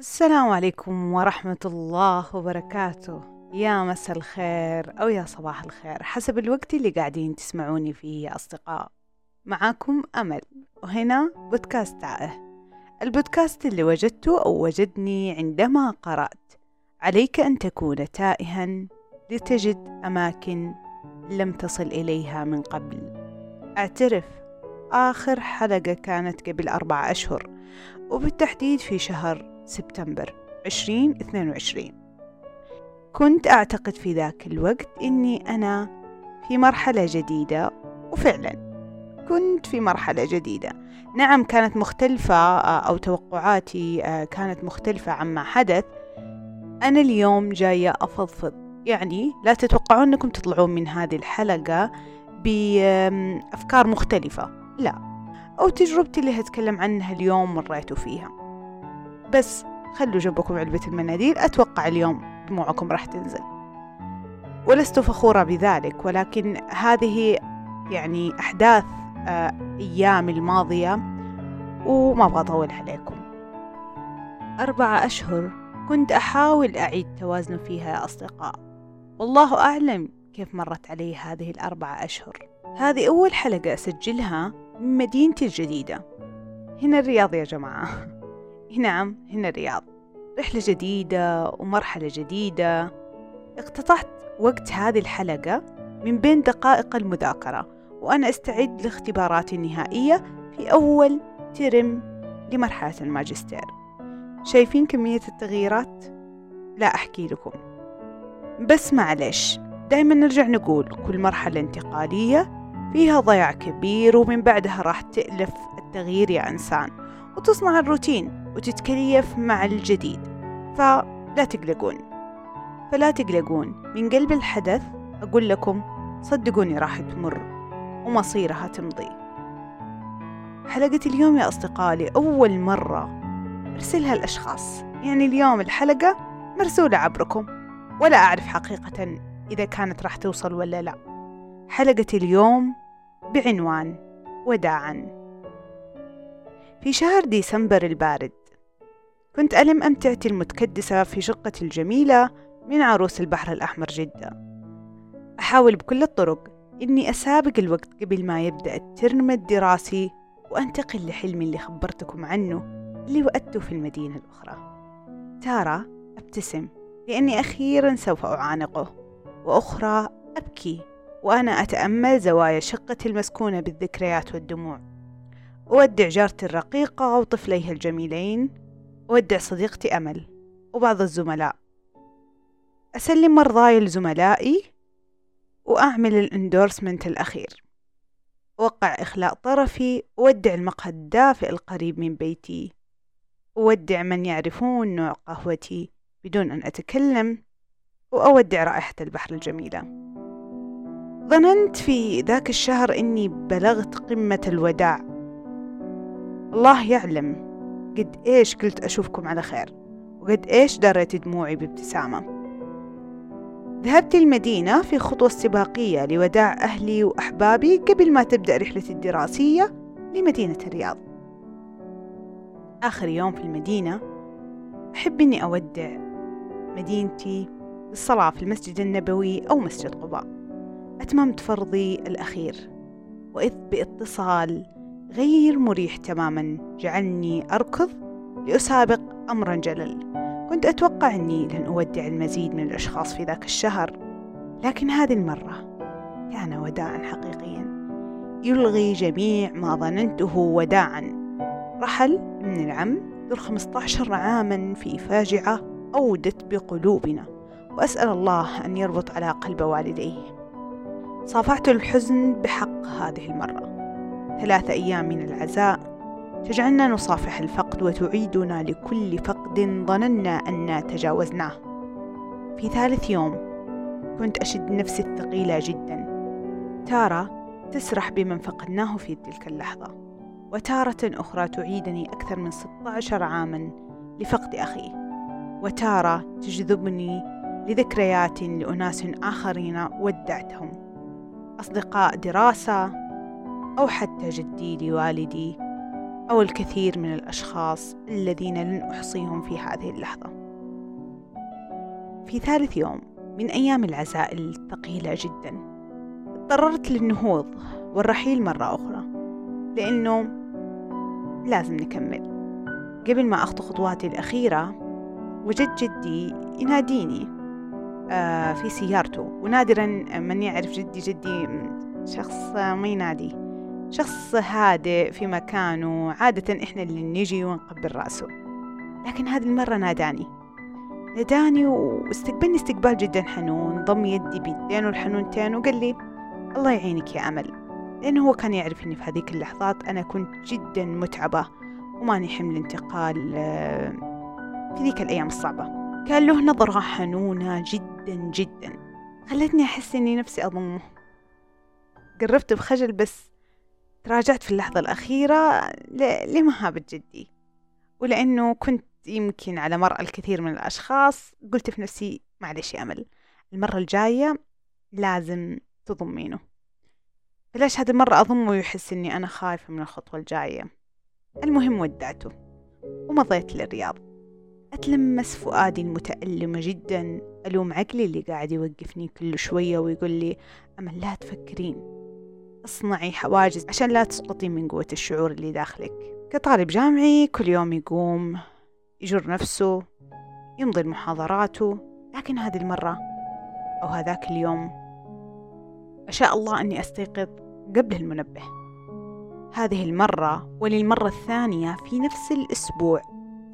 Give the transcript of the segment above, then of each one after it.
السلام عليكم ورحمة الله وبركاته. يا مساء الخير أو يا صباح الخير حسب الوقت اللي قاعدين تسمعوني فيه يا أصدقاء. معاكم أمل وهنا بودكاست تائه البودكاست اللي وجدته أو وجدني عندما قرأت عليك أن تكون تائها لتجد أماكن لم تصل إليها من قبل. أعترف آخر حلقة كانت قبل أربع أشهر وبالتحديد في شهر سبتمبر 2022 كنت أعتقد في ذاك الوقت أني أنا في مرحلة جديدة وفعلا كنت في مرحلة جديدة. نعم كانت مختلفة أو توقعاتي كانت مختلفة عما حدث. أنا اليوم جاية أفضفض. يعني لا تتوقعون أنكم تطلعون من هذه الحلقة بأفكار مختلفة. لا. أو تجربتي اللي هتكلم عنها اليوم مريتوا فيها. بس خلوا جنبكم علبة المناديل أتوقع اليوم دموعكم راح تنزل. ولست فخورة بذلك ولكن هذه يعني أحداث آه، أيام الماضية وما أبغى أطول عليكم. أربعة أشهر كنت أحاول أعيد توازن فيها يا أصدقاء. والله أعلم كيف مرت علي هذه الأربعة أشهر. هذه أول حلقة أسجلها من مدينتي الجديدة. هنا الرياض يا جماعة. نعم هنا الرياض. رحلة جديدة ومرحلة جديدة. اقتطعت وقت هذه الحلقة من بين دقائق المذاكرة وأنا أستعد لاختباراتي النهائية في أول ترم لمرحلة الماجستير. شايفين كمية التغييرات؟ لا أحكي لكم. بس معلش دايما نرجع نقول كل مرحلة انتقالية فيها ضياع كبير ومن بعدها راح تألف التغيير يا إنسان. وتصنع الروتين وتتكيف مع الجديد فلا تقلقون. فلا تقلقون من قلب الحدث أقول لكم صدقوني راح تمر ومصيرها تمضي. حلقة اليوم يا أصدقائي لأول مرة أرسلها الأشخاص. يعني اليوم الحلقة مرسولة عبركم ولا أعرف حقيقة إذا كانت راح توصل ولا لا. حلقة اليوم بعنوان وداعاً. في شهر ديسمبر البارد. كنت ألم أمتعتي المتكدسة في شقتي الجميلة من عروس البحر الأحمر جدة أحاول بكل الطرق إني أسابق الوقت قبل ما يبدأ الترم الدراسي وأنتقل لحلمي اللي خبرتكم عنه اللي وأدته في المدينة الأخرى. تارة أبتسم لأني أخيرا سوف أعانقه وأخرى أبكي وأنا أتأمل زوايا شقتي المسكونة بالذكريات والدموع. أودع جارتي الرقيقة وطفليها الجميلين. أودع صديقتي أمل وبعض الزملاء. أسلم مرضاي لزملائي وأعمل الإندورسمنت الأخير. أوقع إخلاء طرفي وودع المقهى الدافئ القريب من بيتي. أودع من يعرفون نوع قهوتي بدون أن أتكلم. وأودع رائحة البحر الجميلة. ظننت في ذاك الشهر إني بلغت قمة الوداع. الله يعلم قد إيش قلت أشوفكم على خير وقد إيش دريت دموعي بابتسامة. ذهبت المدينة في خطوة استباقية لوداع أهلي وأحبابي قبل ما تبدأ رحلتي الدراسية لمدينة الرياض. آخر يوم في المدينة أحب إني أودع مدينتي بالصلاة في المسجد النبوي أو مسجد قباء. أتممت فرضي الأخير وإذ بإتصال غير مريح تماما. جعلني أركض لأسابق أمرا جلل. كنت أتوقع أني لن أودع المزيد من الأشخاص في ذاك الشهر لكن هذه المرة كان وداعا حقيقيا. يلغي جميع ما ظننته وداعا. رحل من العم ذو الخمسة عشر عاما في فاجعة أودت بقلوبنا وأسأل الله أن يربط على قلب والديه. صافحت الحزن بحق هذه المرة. ثلاثة أيام من العزاء تجعلنا نصافح الفقد وتعيدنا لكل فقد ظننا أن تجاوزناه. في ثالث يوم كنت أشد نفسي الثقيلة جدا. تارة تسرح بمن فقدناه في تلك اللحظة وتارة أخرى تعيدني أكثر من 16 عاما لفقد أخي. وتارة تجذبني لذكريات لأناس آخرين ودعتهم. أصدقاء دراسة أو حتى جدي لوالدي أو الكثير من الأشخاص الذين لن أحصيهم في هذه اللحظة. في ثالث يوم من أيام العزاء الثقيلة جدا اضطررت للنهوض والرحيل مرة أخرى لأنه لازم نكمل. قبل ما أخطو خطواتي الأخيرة وجد جدي يناديني آه في سيارته ونادرا من يعرف جدي جدي شخص ما ينادي. شخص هادئ في مكانه عادة إحنا اللي نجي ونقبل رأسه. لكن هذه المرة ناداني. ناداني واستقبلني استقبال جدا حنون ضم يدي بيدين الحنونتين وقال لي الله يعينك يا أمل. لأنه هو كان يعرف أني في هذيك اللحظات أنا كنت جدا متعبة وماني حمل انتقال آه، في ذيك الأيام الصعبة. كان له نظرة حنونة جدا جدا. خلتني أحس أني نفسي أضمه. قربت بخجل بس تراجعت في اللحظة الأخيرة لمهابة جدي. ولأنه كنت يمكن على مرأى الكثير من الأشخاص قلت في نفسي معلش يا أمل المرة الجاية لازم تضمينه. بلاش هذه المرة أضمه ويحس إني أنا خايفة من الخطوة الجاية. المهم ودعته ومضيت للرياض. أتلمس فؤادي المتألمة جدا ألوم عقلي اللي قاعد يوقفني كل شوية ويقول لي أمل لا تفكرين. اصنعي حواجز عشان لا تسقطي من قوة الشعور اللي داخلك. كطالب جامعي كل يوم يقوم يجر نفسه يمضي محاضراته لكن هذه المرة أو هذاك اليوم أشاء الله أني أستيقظ قبل المنبه. هذه المرة وللمرة الثانية في نفس الأسبوع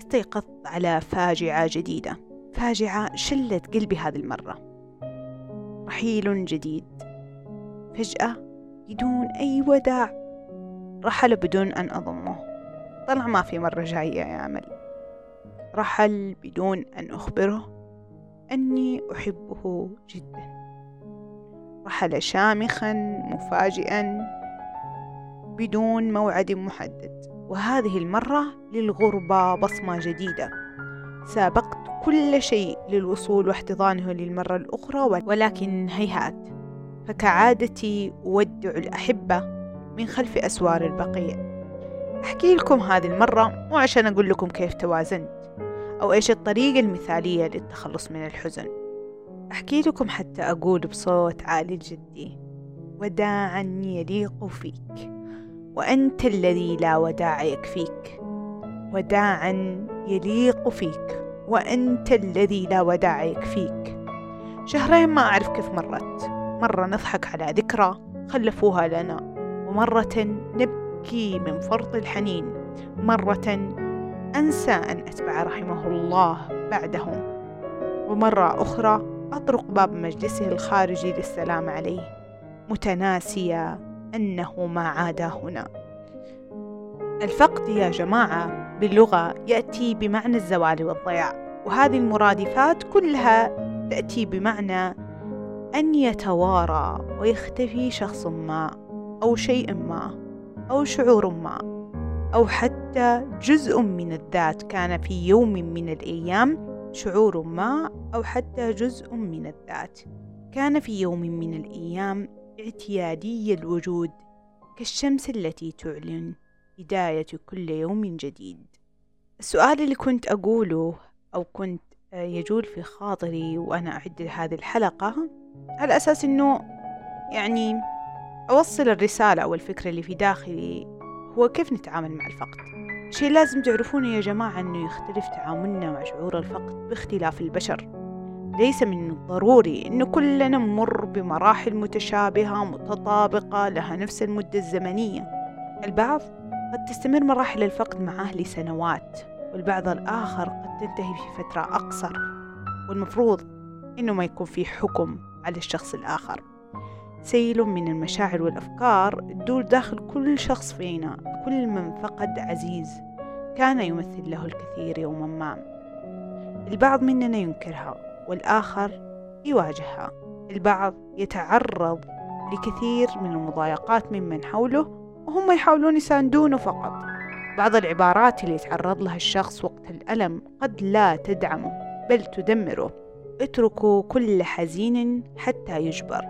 استيقظت على فاجعة جديدة. فاجعة شلت قلبي هذه المرة. رحيل جديد. فجأة بدون أي وداع. رحل بدون أن أضمه. طلع ما في مرة جاية يا أمل رحل بدون أن أخبره أني أحبه جدا. رحل شامخا مفاجئا بدون موعد محدد. وهذه المرة للغربة بصمة جديدة. سابقت كل شيء للوصول واحتضانه للمرة الأخرى ولكن هيهات. فكعادتي أودع الأحبة من خلف أسوار البقيع. أحكي لكم هذه المرة مو عشان أقول لكم كيف توازنت أو إيش الطريقة المثالية للتخلص من الحزن. أحكي لكم حتى أقول بصوت عالي جدي وداعا يليق فيك وأنت الذي لا وداع يكفيك. وداعا يليق فيك وأنت الذي لا وداع يكفيك. شهرين ما أعرف كيف مرت. مرة نضحك على ذكرى خلفوها لنا. ومرة نبكي من فرط الحنين. مرة أنسى أن أتبع رحمه الله بعدهم. ومرة أخرى أطرق باب مجلسه الخارجي للسلام عليه. متناسية أنه ما عاد هنا. الفقد يا جماعة باللغة يأتي بمعنى الزوال والضياع. وهذه المرادفات كلها تأتي بمعنى أن يتوارى ويختفي شخص ما أو شيء ما أو شعور ما أو حتى جزء من الذات كان في يوم من الأيام شعور ما أو حتى جزء من الذات كان في يوم من الأيام اعتيادي الوجود كالشمس التي تعلن بداية كل يوم جديد. السؤال اللي كنت أقوله أو كنت يجول في خاطري وأنا أعد هذه الحلقة على أساس أنه يعني أوصل الرسالة أو الفكرة اللي في داخلي هو كيف نتعامل مع الفقد. شيء لازم تعرفونه يا جماعة أنه يختلف تعاملنا مع شعور الفقد باختلاف البشر. ليس من الضروري أنه كلنا نمر بمراحل متشابهة متطابقة لها نفس المدة الزمنية. البعض قد تستمر مراحل الفقد معه لسنوات والبعض الآخر قد تنتهي في فترة أقصر. والمفروض إنه ما يكون في حكم. على الشخص الآخر. سيل من المشاعر والأفكار تدور داخل كل شخص فينا كل من فقد عزيز كان يمثل له الكثير يوما ما. البعض مننا ينكرها والآخر يواجهها. البعض يتعرض لكثير من المضايقات ممن حوله وهم يحاولون يساندونه فقط. بعض العبارات اللي يتعرض لها الشخص وقت الألم قد لا تدعمه بل تدمره. اتركوا كل حزين حتى يجبر.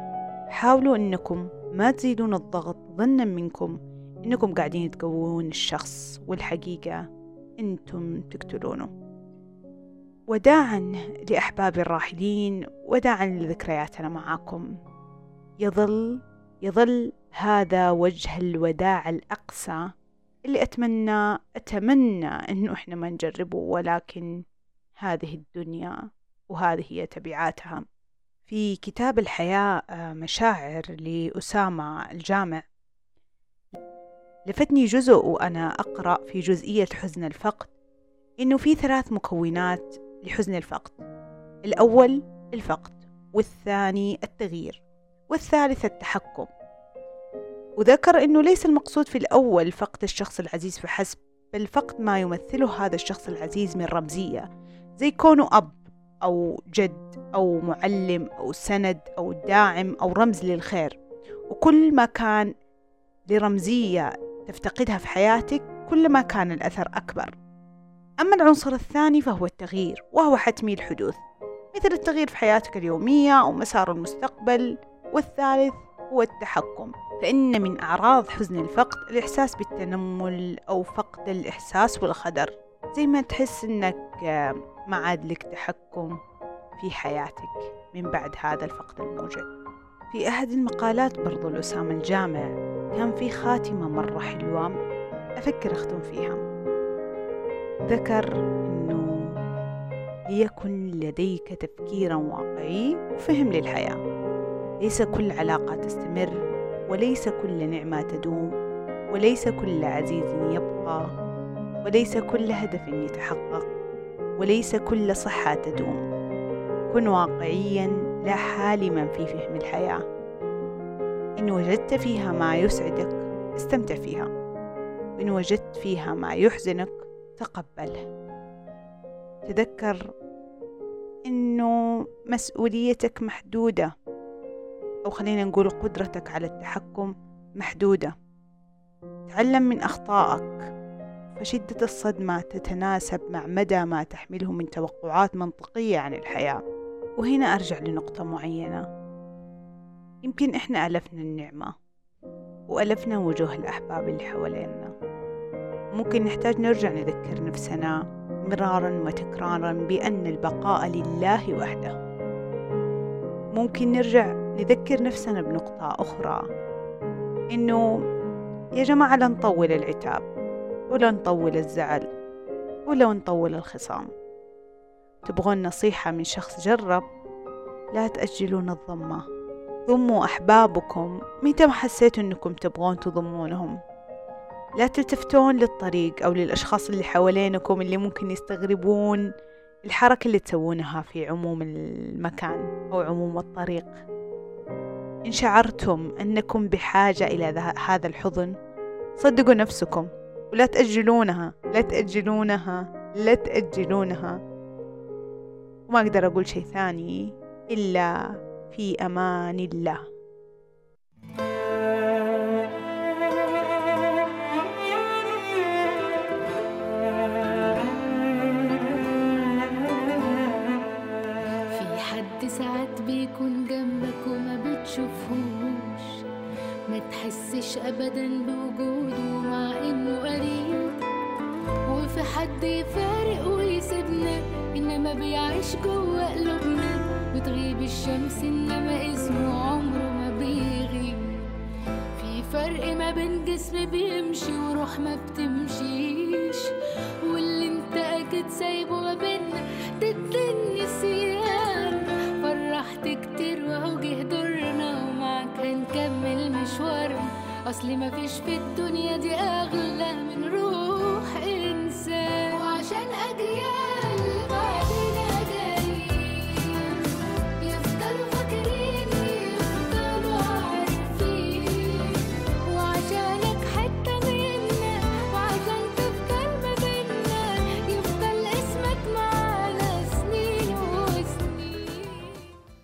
حاولوا أنكم ما تزيدون الضغط ظنا منكم. إنكم قاعدين تقوون الشخص والحقيقة أنتم تقتلونه. وداعا لأحبابي الراحلين وداعا لذكرياتنا معاكم. يظل يظل هذا وجه الوداع الأقسى اللي أتمنى أتمنى إنه إحنا ما نجربه ولكن هذه الدنيا وهذه هي تبعاتها. في كتاب الحياة آه، مشاعر لأسامة الجامع. لفتني جزء وأنا أقرأ في جزئية حزن الفقد إنه في ثلاث مكونات لحزن الفقد. الأول الفقد والثاني التغيير والثالث التحكم. وذكر أنه ليس المقصود في الأول فقد الشخص العزيز فحسب بل فقد ما يمثله هذا الشخص العزيز من رمزية زي كونه أب. أو جد أو معلم أو سند أو داعم أو رمز للخير. وكل ما كان لرمزية تفتقدها في حياتك كل ما كان الأثر أكبر. أما العنصر الثاني فهو التغيير وهو حتمي الحدوث. مثل التغيير في حياتك اليومية أو مسار المستقبل والثالث هو التحكم. فإن من أعراض حزن الفقد الإحساس بالتنمل أو فقد الإحساس والخدر. زي ما تحس إنك ما عاد لك تحكم في حياتك من بعد هذا الفقد الموجود. في أحد المقالات برضو لأسامة الجامع كان في خاتمة مرة حلوة أفكر أختم فيها. ذكر إنه ليكن لديك تفكيرا واقعي وفهم للحياة. ليس كل علاقة تستمر وليس كل نعمة تدوم وليس كل عزيز يبقى. وليس كل هدف يتحقق وليس كل صحة تدوم. كن واقعيا لا حالما في فهم الحياة. إن وجدت فيها ما يسعدك استمتع فيها. وإن وجدت فيها ما يحزنك تقبله. تذكر إنه مسؤوليتك محدودة أو خلينا نقول قدرتك على التحكم محدودة. تعلم من أخطائك. فشدة الصدمة تتناسب مع مدى ما تحمله من توقعات منطقية عن الحياة. وهنا أرجع لنقطة معينة. يمكن إحنا ألفنا النعمة وألفنا وجوه الأحباب اللي حوالينا. ممكن نحتاج نرجع نذكر نفسنا مرارا وتكرارا بأن البقاء لله وحده. ممكن نرجع نذكر نفسنا بنقطة أخرى إنه يا جماعة لا نطول العتاب. ولا نطول الزعل ولا نطول الخصام. تبغون نصيحة من شخص جرب لا تأجلون الضمة. ضموا أحبابكم متى ما حسيتوا أنكم تبغون تضمونهم. لا تلتفتون للطريق أو للأشخاص اللي حوالينكم اللي ممكن يستغربون الحركة اللي تسوونها في عموم المكان أو عموم الطريق. إن شعرتم أنكم بحاجة إلى هذا الحضن صدقوا نفسكم. ولا تأجلونها لا تأجلونها لا تأجلونها. وما أقدر أقول شيء ثاني إلا في أمان الله. تحسش ابدا بوجوده. حد يفارق ويسيبنا إنما بيعيش جوه قلوبنا. وتغيب الشمس إنما اسمه عمره ما بيغيب. في فرق ما بين جسم بيمشي وروح ما بتمشيش. واللي انت أكيد سايبه ما بينا ضد النسيان فرحت كتير وهو جه دورنا ومعاك هنكمل مشوارنا. اصل مفيش في الدنيا دي أغلى من روح إنسان. وعشان اجيال